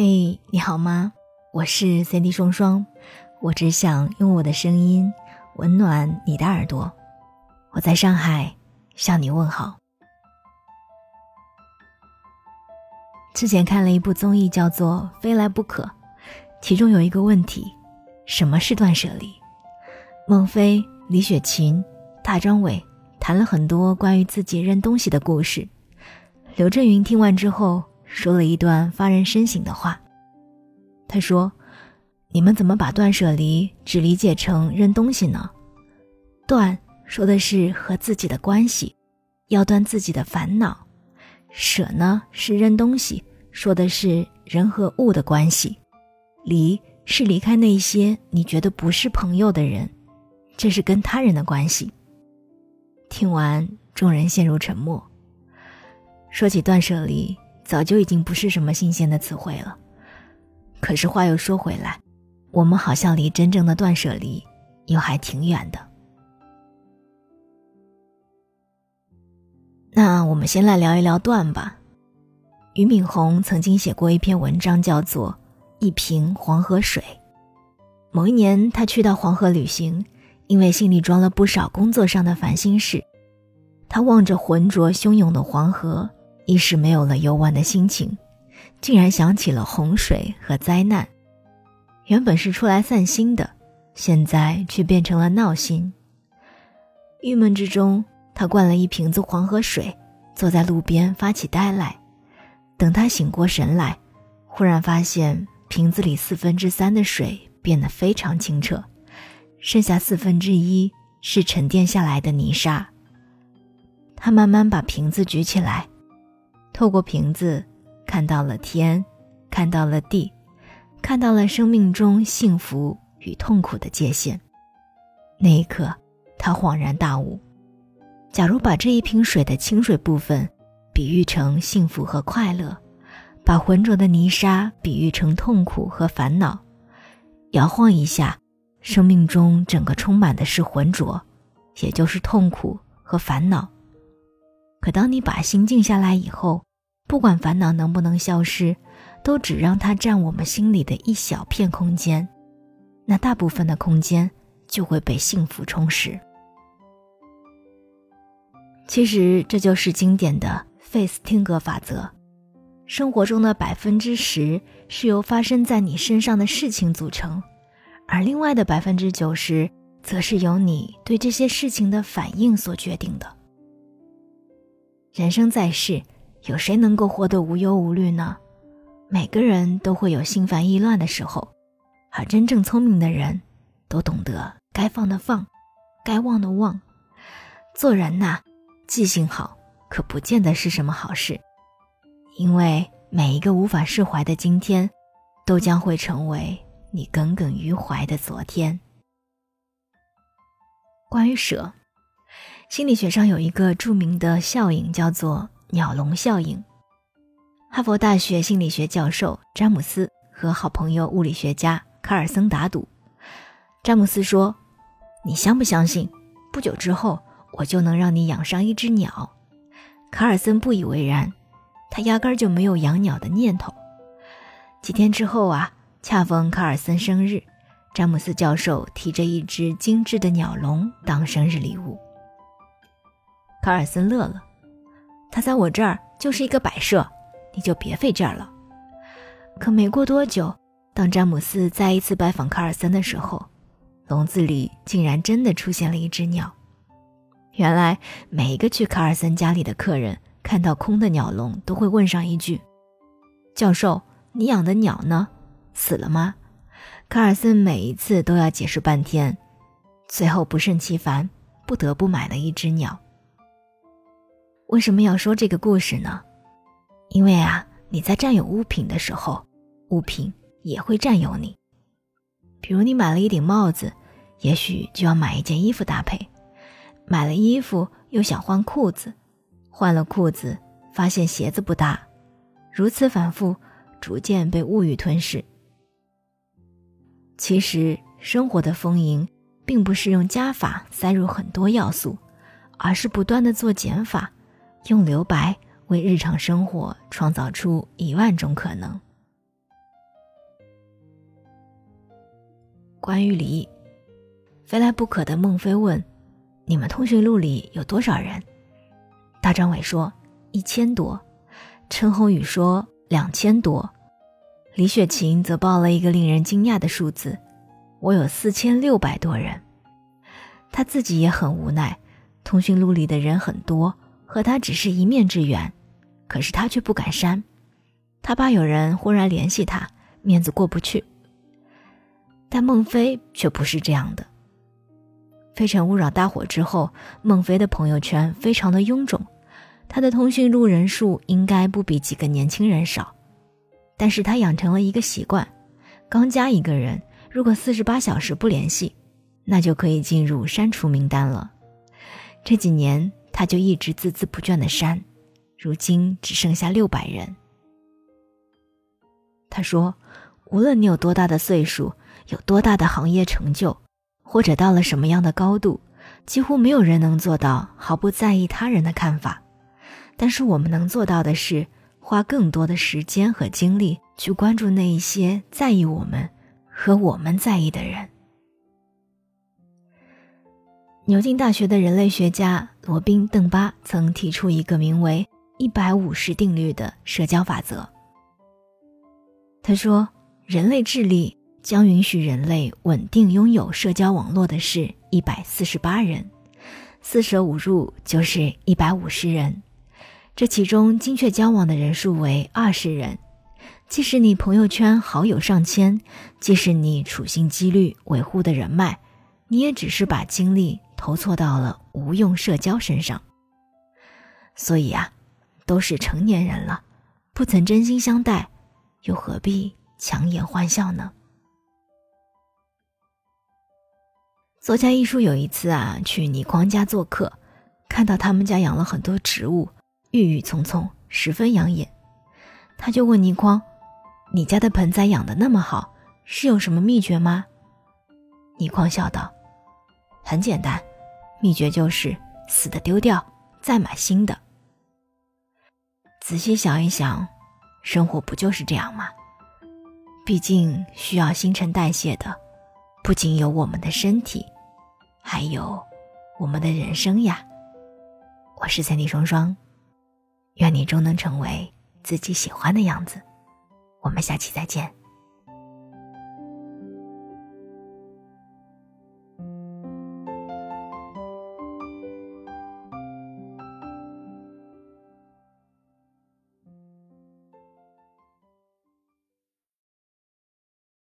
嘿，你好吗？我是 CD 双双，我只想用我的声音温暖你的耳朵。我在上海向你问好。之前看了一部综艺，叫做《非来不可》，其中有一个问题：什么是断舍离？孟非、李雪琴、大张伟谈了很多关于自己扔东西的故事。刘震云听完之后。说了一段发人深省的话。他说：“你们怎么把断舍离只理解成扔东西呢？断说的是和自己的关系，要断自己的烦恼；舍呢是扔东西，说的是人和物的关系；离是离开那些你觉得不是朋友的人，这是跟他人的关系。”听完，众人陷入沉默。说起断舍离。早就已经不是什么新鲜的词汇了，可是话又说回来，我们好像离真正的断舍离又还挺远的。那我们先来聊一聊断吧。俞敏洪曾经写过一篇文章，叫做《一瓶黄河水》。某一年，他去到黄河旅行，因为心里装了不少工作上的烦心事，他望着浑浊汹涌的黄河。一时没有了游玩的心情，竟然想起了洪水和灾难。原本是出来散心的，现在却变成了闹心。郁闷之中，他灌了一瓶子黄河水，坐在路边发起呆来。等他醒过神来，忽然发现瓶子里四分之三的水变得非常清澈，剩下四分之一是沉淀下来的泥沙。他慢慢把瓶子举起来。透过瓶子，看到了天，看到了地，看到了生命中幸福与痛苦的界限。那一刻，他恍然大悟：假如把这一瓶水的清水部分比喻成幸福和快乐，把浑浊的泥沙比喻成痛苦和烦恼，摇晃一下，生命中整个充满的是浑浊，也就是痛苦和烦恼。可当你把心静下来以后，不管烦恼能不能消失，都只让它占我们心里的一小片空间，那大部分的空间就会被幸福充实。其实这就是经典的费斯汀格法则：生活中的百分之十是由发生在你身上的事情组成，而另外的百分之九十，则是由你对这些事情的反应所决定的。人生在世。有谁能够活得无忧无虑呢？每个人都会有心烦意乱的时候，而真正聪明的人，都懂得该放的放，该忘的忘。做人呐，记性好可不见得是什么好事，因为每一个无法释怀的今天，都将会成为你耿耿于怀的昨天。关于舍，心理学上有一个著名的效应，叫做。鸟笼效应。哈佛大学心理学教授詹姆斯和好朋友物理学家卡尔森打赌。詹姆斯说：“你相不相信？不久之后，我就能让你养上一只鸟。”卡尔森不以为然，他压根儿就没有养鸟的念头。几天之后啊，恰逢卡尔森生日，詹姆斯教授提着一只精致的鸟笼当生日礼物。卡尔森乐了。他在我这儿就是一个摆设，你就别费劲儿了。可没过多久，当詹姆斯再一次拜访卡尔森的时候，笼子里竟然真的出现了一只鸟。原来，每一个去卡尔森家里的客人看到空的鸟笼，都会问上一句：“教授，你养的鸟呢？死了吗？”卡尔森每一次都要解释半天，最后不胜其烦，不得不买了一只鸟。为什么要说这个故事呢？因为啊，你在占有物品的时候，物品也会占有你。比如你买了一顶帽子，也许就要买一件衣服搭配；买了衣服又想换裤子，换了裤子发现鞋子不搭，如此反复，逐渐被物欲吞噬。其实生活的丰盈，并不是用加法塞入很多要素，而是不断的做减法。用留白为日常生活创造出一万种可能。关于离，非来不可的孟非问：“你们通讯录里有多少人？”大张伟说：“一千多。”陈宏宇说：“两千多。”李雪琴则报了一个令人惊讶的数字：“我有四千六百多人。”他自己也很无奈，通讯录里的人很多，和他只是一面之缘，可是他却不敢删，他怕有人忽然联系他，面子过不去。但孟非却不是这样的。《非诚勿扰》大火之后，孟非的朋友圈非常的臃肿，他的通讯录人数应该不比几个年轻人少，但是他养成了一个习惯，刚加一个人，如果四十八小时不联系，那就可以进入删除名单了。这几年他就一直孜孜不倦的删，如今只剩下六百人。他说：“无论你有多大的岁数，有多大的行业成就。”或者到了什么样的高度，几乎没有人能做到毫不在意他人的看法。但是我们能做到的是，花更多的时间和精力去关注那一些在意我们和我们在意的人。牛津大学的人类学家罗宾·邓巴曾提出一个名为“一百五十定律”的社交法则。他说：“人类智力。”将允许人类稳定拥有社交网络的是一百四十八人，四舍五入就是一百五十人。这其中精确交往的人数为二十人。即使你朋友圈好友上千，即使你处心积虑维护的人脉，你也只是把精力投错到了无用社交身上。所以啊，都是成年人了，不曾真心相待，又何必强颜欢笑呢？作家一书有一次啊，去倪匡家做客，看到他们家养了很多植物，郁郁葱葱，十分养眼。他就问倪匡：“你家的盆栽养的那么好，是有什么秘诀吗？”倪匡笑道：“很简单，秘诀就是死的丢掉，再买新的。”仔细想一想，生活不就是这样吗？毕竟需要新陈代谢的，不仅有我们的身体。还有，我们的人生呀。我是三弟双双，愿你终能成为自己喜欢的样子。我们下期再见。